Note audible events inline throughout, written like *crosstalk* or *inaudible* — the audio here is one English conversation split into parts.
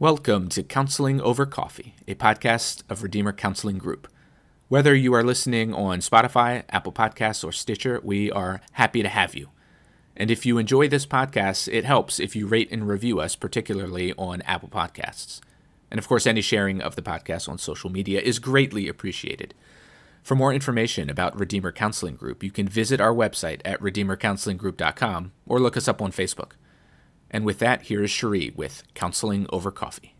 Welcome to Counseling Over Coffee, a podcast of Redeemer Counseling Group. Whether you are listening on Spotify, Apple Podcasts, or Stitcher, we are happy to have you. And if you enjoy this podcast, it helps if you rate and review us, particularly on Apple Podcasts. And of course, any sharing of the podcast on social media is greatly appreciated. For more information about Redeemer Counseling Group, you can visit our website at redeemercounselinggroup.com or look us up on Facebook. And with that, here is Cherie with Counseling Over Coffee.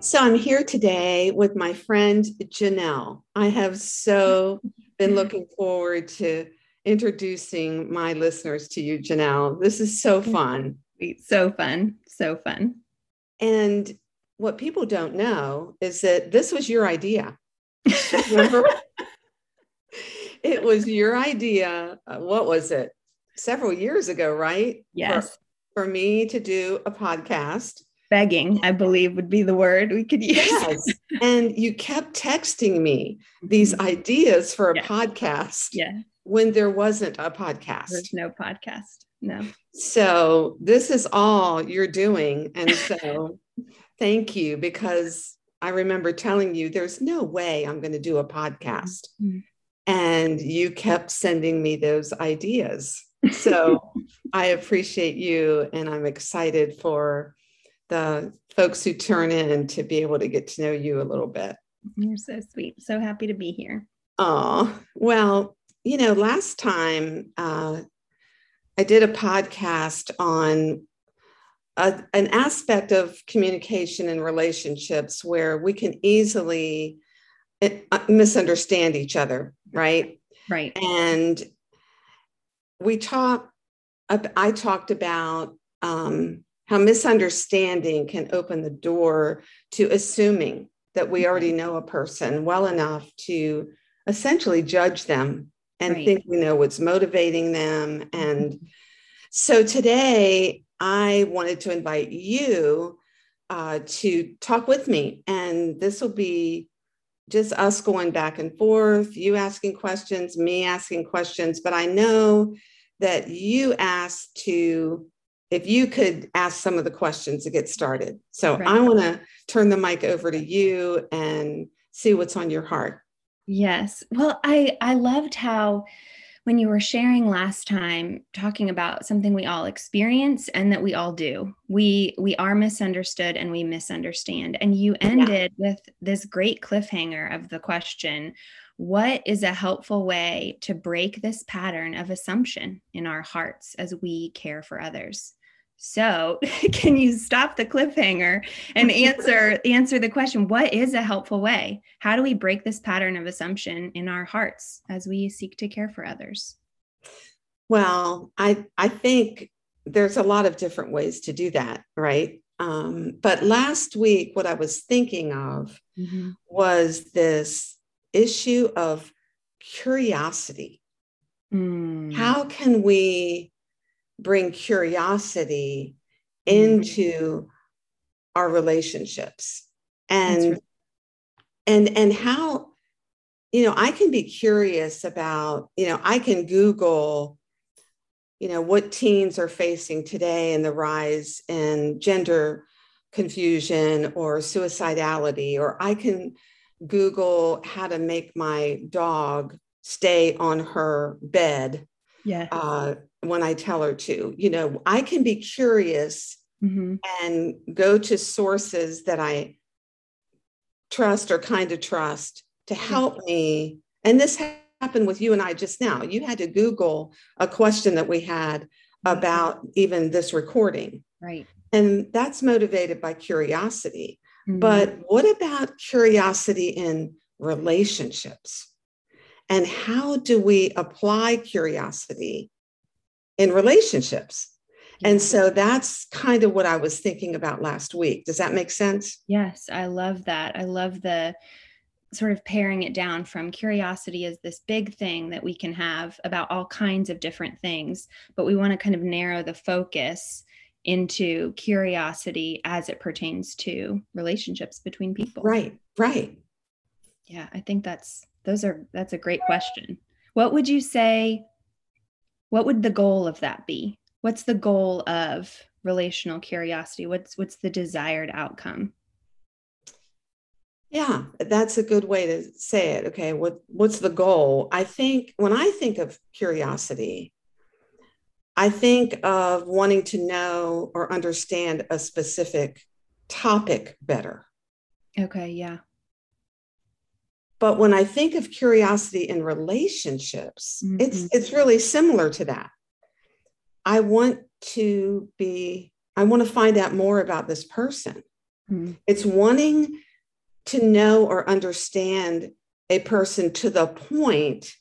So I'm here today with my friend Janelle. I have so been looking forward to introducing my listeners to you, Janelle. This is so fun. So fun. So fun. And what people don't know is that this was your idea. Remember? *laughs* it was your idea. Uh, what was it? Several years ago, right? Yes. For, for, me to do a podcast. Begging, I believe, would be the word we could use. Yes. and you kept texting me *laughs* these ideas for a podcast. Yeah. When there wasn't a podcast. There's no podcast. No. So this is all you're doing. And so *laughs* thank you because I remember telling you there's no way I'm going to do a podcast. Mm-hmm. And you kept sending me those ideas. So *laughs* I appreciate you and I'm excited for the folks who turn in to be able to get to know you a little bit. You're so sweet. So happy to be here. Oh, well, you know, last time uh, I did a podcast on a, an aspect of communication and relationships where we can easily eh, uh, misunderstand each other, right? Right. And we talked, I talked about um, how misunderstanding can open the door to assuming that we already know a person well enough to essentially judge them and right. think we know what's motivating them. And mm-hmm. so today, I wanted to invite you uh, to talk with me. And this will be just us going back and forth, you asking questions, me asking questions. But I know that you asked to, if you could ask some of the questions to get started. So right. I want to turn the mic over to you and see what's on your heart. Yes. Well, I I loved how when you were sharing last time talking about something we all experience and that we all do. We we are misunderstood and we misunderstand. And you ended yeah. with this great cliffhanger of the question, what is a helpful way to break this pattern of assumption in our hearts as we care for others? So, *laughs* can you stop the cliffhanger and *laughs* answer answer the question what is a helpful way? How do we break this pattern of assumption in our hearts as we seek to care for others? Well, I I think there's a lot of different ways to do that, right? Um, but last week, what I was thinking of mm-hmm. was this issue of curiosity. Mm. How can we bring curiosity mm-hmm. into our relationships and right. and and how you know i can be curious about you know i can google you know what teens are facing today and the rise in gender confusion or suicidality or i can google how to make my dog stay on her bed yeah. Uh, when I tell her to. You know, I can be curious mm-hmm. and go to sources that I trust or kind of trust to help me. And this happened with you and I just now. You had to Google a question that we had mm-hmm. about even this recording. Right. And that's motivated by curiosity. Mm-hmm. But what about curiosity in relationships? And how do we apply curiosity in relationships? And so that's kind of what I was thinking about last week. Does that make sense? Yes, I love that. I love the sort of paring it down from curiosity as this big thing that we can have about all kinds of different things, but we want to kind of narrow the focus into curiosity as it pertains to relationships between people. Right, right. Yeah, I think that's those are that's a great question. What would you say what would the goal of that be? What's the goal of relational curiosity? What's what's the desired outcome? Yeah, that's a good way to say it. Okay, what what's the goal? I think when I think of curiosity, I think of wanting to know or understand a specific topic better. Okay, yeah. But when I think of curiosity in relationships, mm-hmm. it's it's really similar to that. I want to be I want to find out more about this person. Mm-hmm. It's wanting to know or understand a person to the point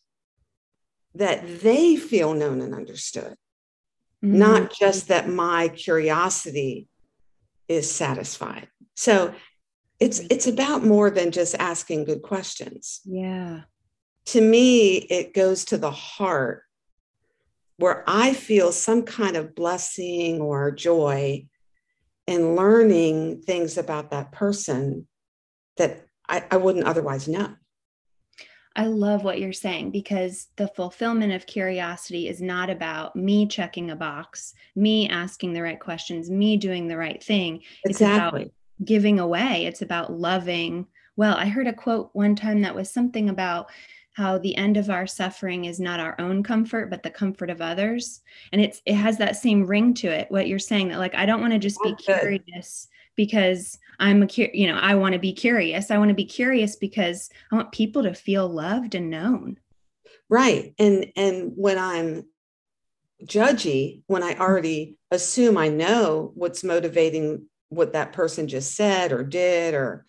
that they feel known and understood, mm-hmm. not just that my curiosity is satisfied. So it's it's about more than just asking good questions. Yeah. To me, it goes to the heart where I feel some kind of blessing or joy in learning things about that person that I, I wouldn't otherwise know. I love what you're saying because the fulfillment of curiosity is not about me checking a box, me asking the right questions, me doing the right thing. Exactly. It's about giving away. It's about loving. Well, I heard a quote one time that was something about how the end of our suffering is not our own comfort but the comfort of others and it's it has that same ring to it what you're saying that like i don't want to just That's be curious because I'm a you know, I want to be curious. I want to be curious because I want people to feel loved and known. Right. And and when I'm judgy, when I already assume I know what's motivating what that person just said or did or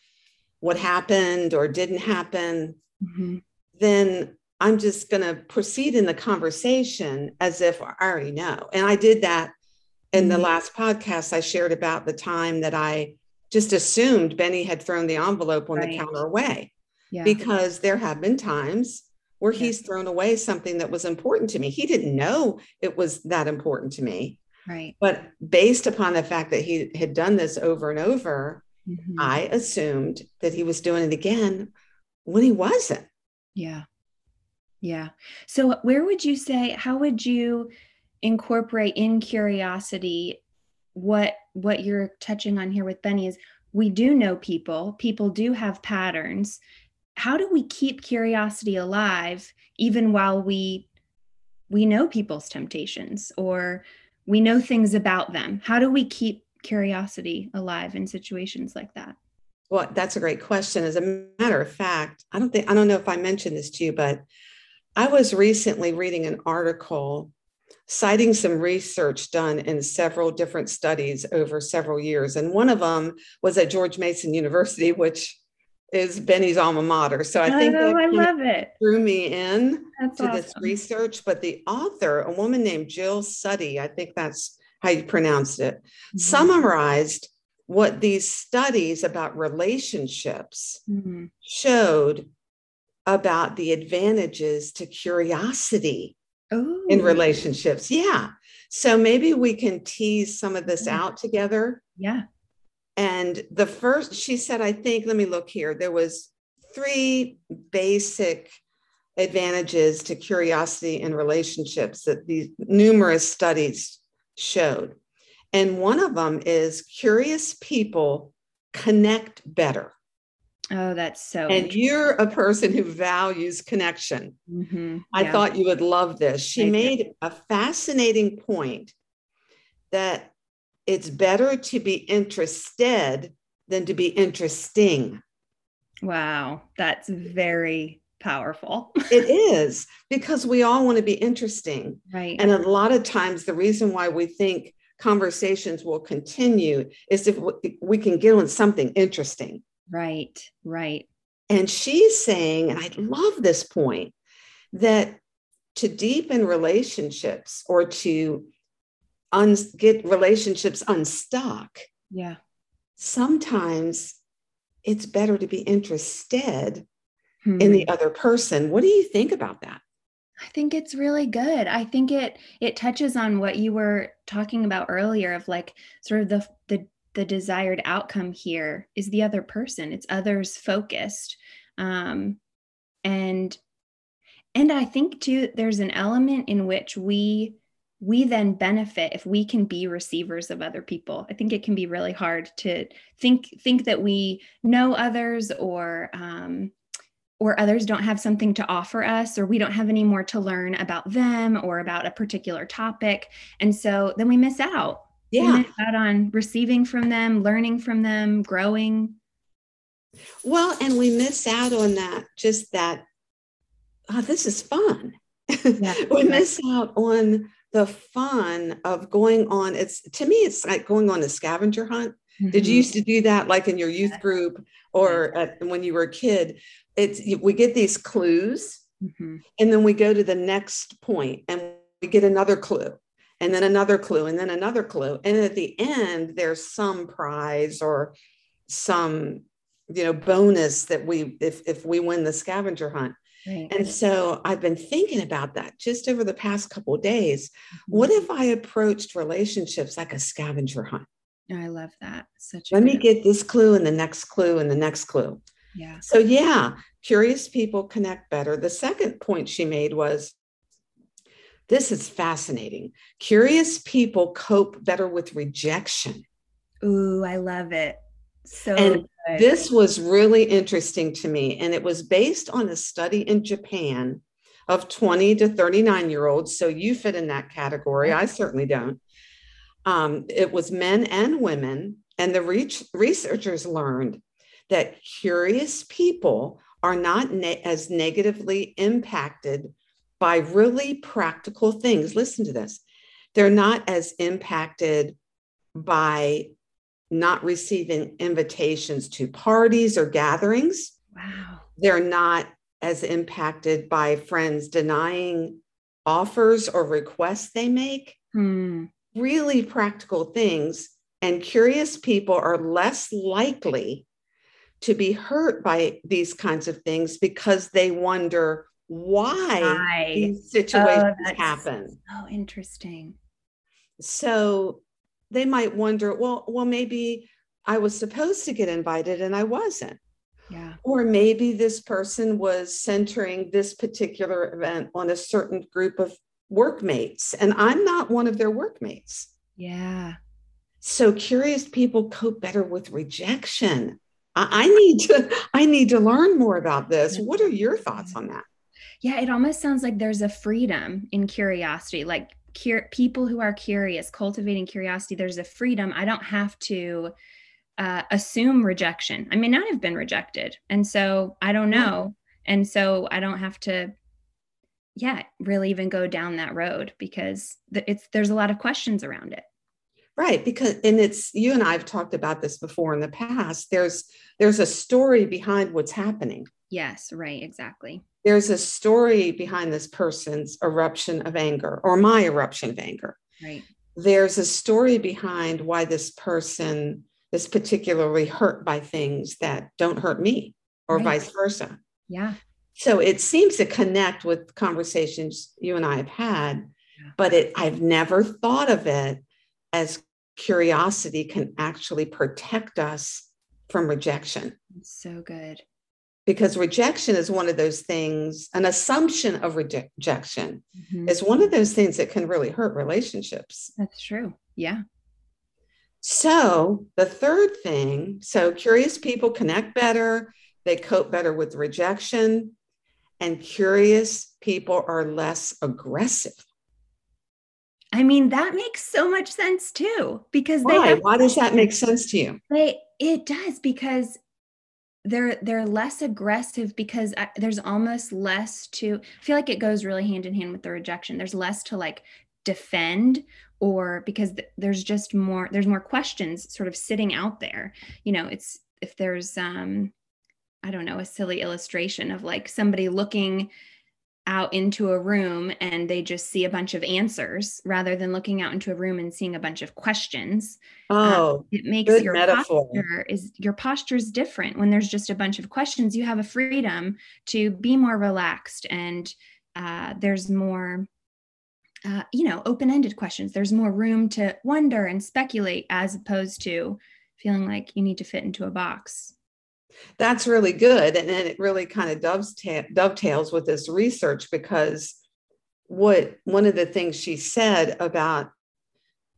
what happened or didn't happen, mm-hmm. then I'm just going to proceed in the conversation as if I already know. And I did that in the mm-hmm. last podcast, I shared about the time that I just assumed Benny had thrown the envelope on right. the counter away yeah. because there have been times where yeah. he's thrown away something that was important to me. He didn't know it was that important to me. Right. But based upon the fact that he had done this over and over, mm-hmm. I assumed that he was doing it again when he wasn't. Yeah. Yeah. So, where would you say, how would you incorporate in curiosity what what you're touching on here with Benny is we do know people, people do have patterns. How do we keep curiosity alive even while we we know people's temptations or we know things about them? How do we keep curiosity alive in situations like that? Well, that's a great question. As a matter of fact, I don't think I don't know if I mentioned this to you, but I was recently reading an article citing some research done in several different studies over several years. And one of them was at George Mason University, *laughs* which is Benny's alma mater. So I think oh, I love it. Drew me in that's to awesome. this research. But the author, a woman named Jill Suttie, I think that's how you pronounced it, mm-hmm. summarized what these studies about relationships mm-hmm. showed about the advantages to curiosity Ooh. in relationships. Yeah. So maybe we can tease some of this yeah. out together. Yeah. And the first, she said, I think, let me look here. There was three basic advantages to curiosity in relationships that these numerous studies showed. And one of them is curious people connect better. Oh, that's so. And you're a person who values connection. Mm-hmm. I thought you would love this. She I made did. a fascinating point that it's better to be interested than to be interesting. Wow, that's very powerful. it *laughs* is because we all want to be interesting. Right. And a lot of times, the reason why we think conversations will continue is if we can get on something interesting. Right, right. And she's saying, and I love this point, that to deepen relationships or to un- get relationships unstuck, yeah, sometimes it's better to be interested hmm. in the other person. What do you think about that? I think it's really good. I think it it touches on what you were talking about earlier of like sort of the the the desired outcome here is the other person. It's others focused. Um and and I think too there's an element in which we we then benefit if we can be receivers of other people. I think it can be really hard to think think that we know others or um, or others don't have something to offer us or we don't have any more to learn about them or about a particular topic. And so then we miss out. Yeah. we miss out on receiving from them learning from them growing. Well and we miss out on that just that oh this is fun. Yeah. *laughs* we miss out on the fun of going on it's to me it's like going on a scavenger hunt mm-hmm. did you mm-hmm. used to do that like in your youth group or at, when you were a kid it's we get these clues mm-hmm. and then we go to the next point and we get another clue and then another clue and then another clue and at the end there's some prize or some you know bonus that we if if we win the scavenger hunt Right. And so I've been thinking about that just over the past couple days. Mm-hmm. What if I approached relationships like a scavenger hunt? I love that. Such let me get this clue and the next clue and the next clue. Yeah. So yeah, curious people connect better. The second point she made was this is fascinating. Curious people cope better with rejection. Ooh, I love it. So and this was really interesting to me. And it was based on a study in Japan of 20 to 39 year olds. So you fit in that category. I certainly don't. Um, it was men and women. And the re- researchers learned that curious people are not ne- as negatively impacted by really practical things. Listen to this. They're not as impacted by not receiving invitations to parties or gatherings. Wow. They're not as impacted by friends denying offers or requests they make. Hmm. Really practical things. And curious people are less likely to be hurt by these kinds of things because they wonder why, why? these situations oh, happen. Oh, interesting. So they might wonder, well, well, maybe I was supposed to get invited and I wasn't. Yeah. Or maybe this person was centering this particular event on a certain group of workmates and I'm not one of their workmates. Yeah. So curious people cope better with rejection. I, I need to *laughs* I need to learn more about this. What are your thoughts on that? Yeah, it almost sounds like there's a freedom in curiosity. Like cur- people who are curious, cultivating curiosity, there's a freedom. I don't have to uh, assume rejection. I may not have been rejected. And so I don't know. And so I don't have to, yeah, really even go down that road because it's there's a lot of questions around it. Right, because and it's you and I've talked about this before in the past. There's there's a story behind what's happening. Yes, right, exactly there's a story behind this person's eruption of anger or my eruption of anger. Right. There's a story behind why this person is particularly hurt by things that don't hurt me or right. vice versa. Yeah. So it seems to connect with conversations you and I have had, yeah. but it I've never thought of it as curiosity can actually protect us from rejection. so good because rejection is one of those things an assumption of rejection mm-hmm. is one of those things that can really hurt relationships that's true yeah so the third thing so curious people connect better they cope better with rejection and curious people are less aggressive I mean, that makes so much sense too, because why? they have, why does that make sense to you? They it does because they're they're less aggressive because I, there's almost less to I feel like it goes really hand in hand with the rejection. There's less to like defend or because th- there's just more there's more questions sort of sitting out there. You know, it's if there's um I don't know, a silly illustration of like somebody looking out into a room and they just see a bunch of answers rather than looking out into a room and seeing a bunch of questions. Um, oh, it makes your metaphor. posture is your posture is different when there's just a bunch of questions. You have a freedom to be more relaxed and uh, there's more uh, you know open-ended questions there's more room to wonder and speculate as opposed to feeling like you need to fit into a box that's really good and then it really kind of dovetails, dovetails with this research because what one of the things she said about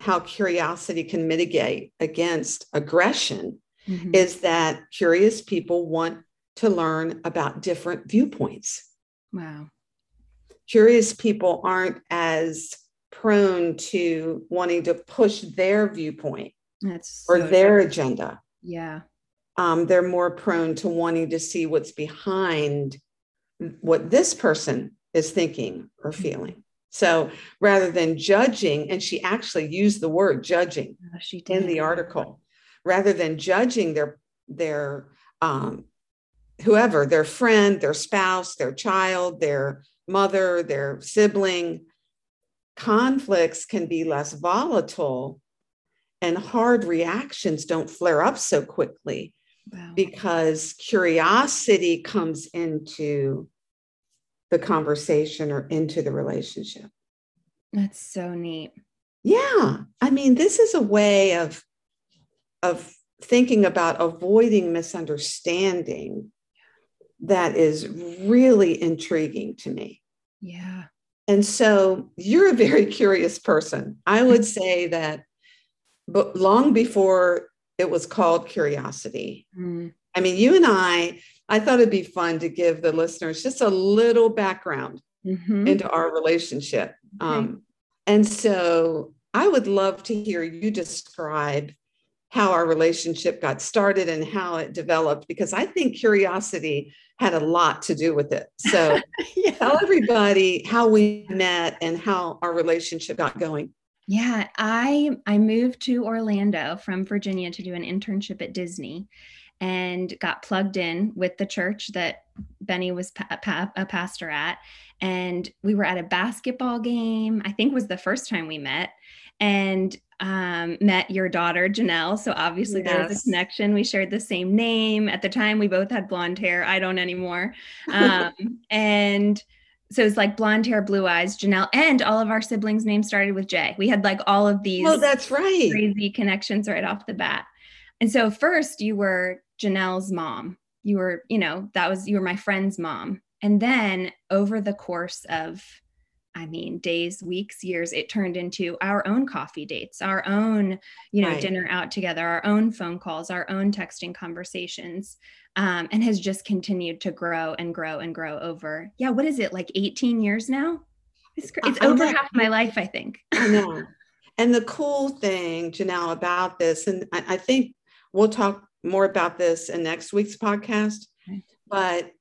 how curiosity can mitigate against aggression mm-hmm. is that curious people want to learn about different viewpoints. Wow. Curious people aren't as prone to wanting to push their viewpoint That's or their agenda. Yeah. Um, they're more prone to wanting to see what's behind what this person is thinking or mm-hmm. feeling. So rather than judging, and she actually used the word judging oh, she in the article, rather than judging their their um, whoever, their friend, their spouse, their child, their mother, their sibling, conflicts can be less volatile and hard reactions don't flare up so quickly wow. because curiosity comes into the conversation or into the relationship. That's so neat. Yeah. I mean, this is a way of of thinking about avoiding misunderstanding that is really intriguing to me. Yeah. And so you're a very curious person. I would *laughs* say that but long before it was called curiosity. Mm. I mean, you and I I thought it'd be fun to give the listeners just a little background mm-hmm. into our relationship. Um, and so I would love to hear you describe how our relationship got started and how it developed, because I think curiosity had a lot to do with it. So *laughs* yeah. tell everybody how we met and how our relationship got going. Yeah, I I moved to Orlando from Virginia to do an internship at Disney and got plugged in with the church that Benny was pa- pa- a pastor at. And we were at a basketball game, I think was the first time we met, and um, met your daughter, Janelle. So obviously yes. there was a connection. We shared the same name. At the time, we both had blonde hair. I don't anymore. Um, and so it's like blonde hair, blue eyes, Janelle, and all of our siblings' names started with J. We had like all of these. Oh, that's right. Crazy connections right off the bat. And so first you were Janelle's mom. You were, you know, that was, you were my friend's mom. And then over the course of, I mean, days, weeks, years, it turned into our own coffee dates, our own, you know, right. dinner out together, our own phone calls, our own texting conversations, um, and has just continued to grow and grow and grow over, yeah, what is it, like 18 years now? It's, it's over half my life, I think. I know. *laughs* And the cool thing, Janelle, about this, and I, I think we'll talk more about this in next week's podcast. Okay. But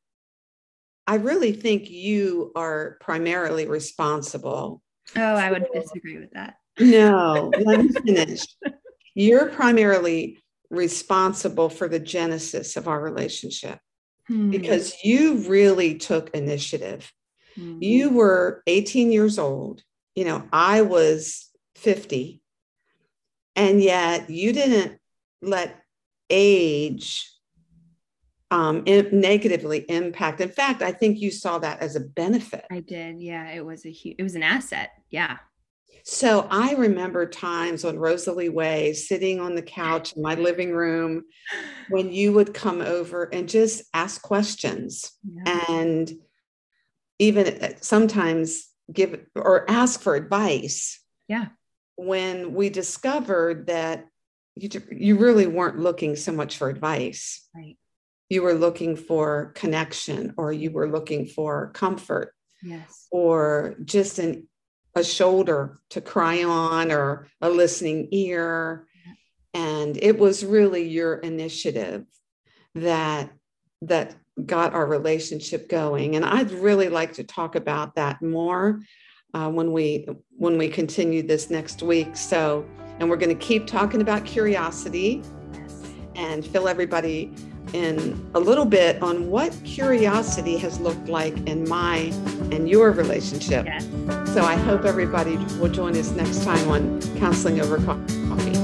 I really think you are primarily responsible. Oh, I would disagree with that. No, let me finish. *laughs* You're primarily responsible for the genesis of our relationship hmm. because you really took initiative. Hmm. You were 18 years old. You know, I was 50. And yet you didn't let age um, negatively impact. In fact, I think you saw that as a benefit. I did. Yeah, it was a huge, it was an asset. Yeah. So I remember times on Rosalie Way sitting on the couch in my living room *laughs* when you would come over and just ask questions yeah. and even uh, sometimes give or ask for advice. Yeah. When we discovered that you, you really weren't looking so much for advice. Right. You were looking for connection or you were looking for comfort. Yes. Or just an, a shoulder to cry on or a listening ear. And it was really your initiative that that got our relationship going. And I'd really like to talk about that more uh, when we when we continue this next week. So and we're going to keep talking about curiosity and fill everybody in a little bit on what curiosity has looked like in my and your relationship. Yes. So I hope everybody will join us next time on Counseling Over Coffee.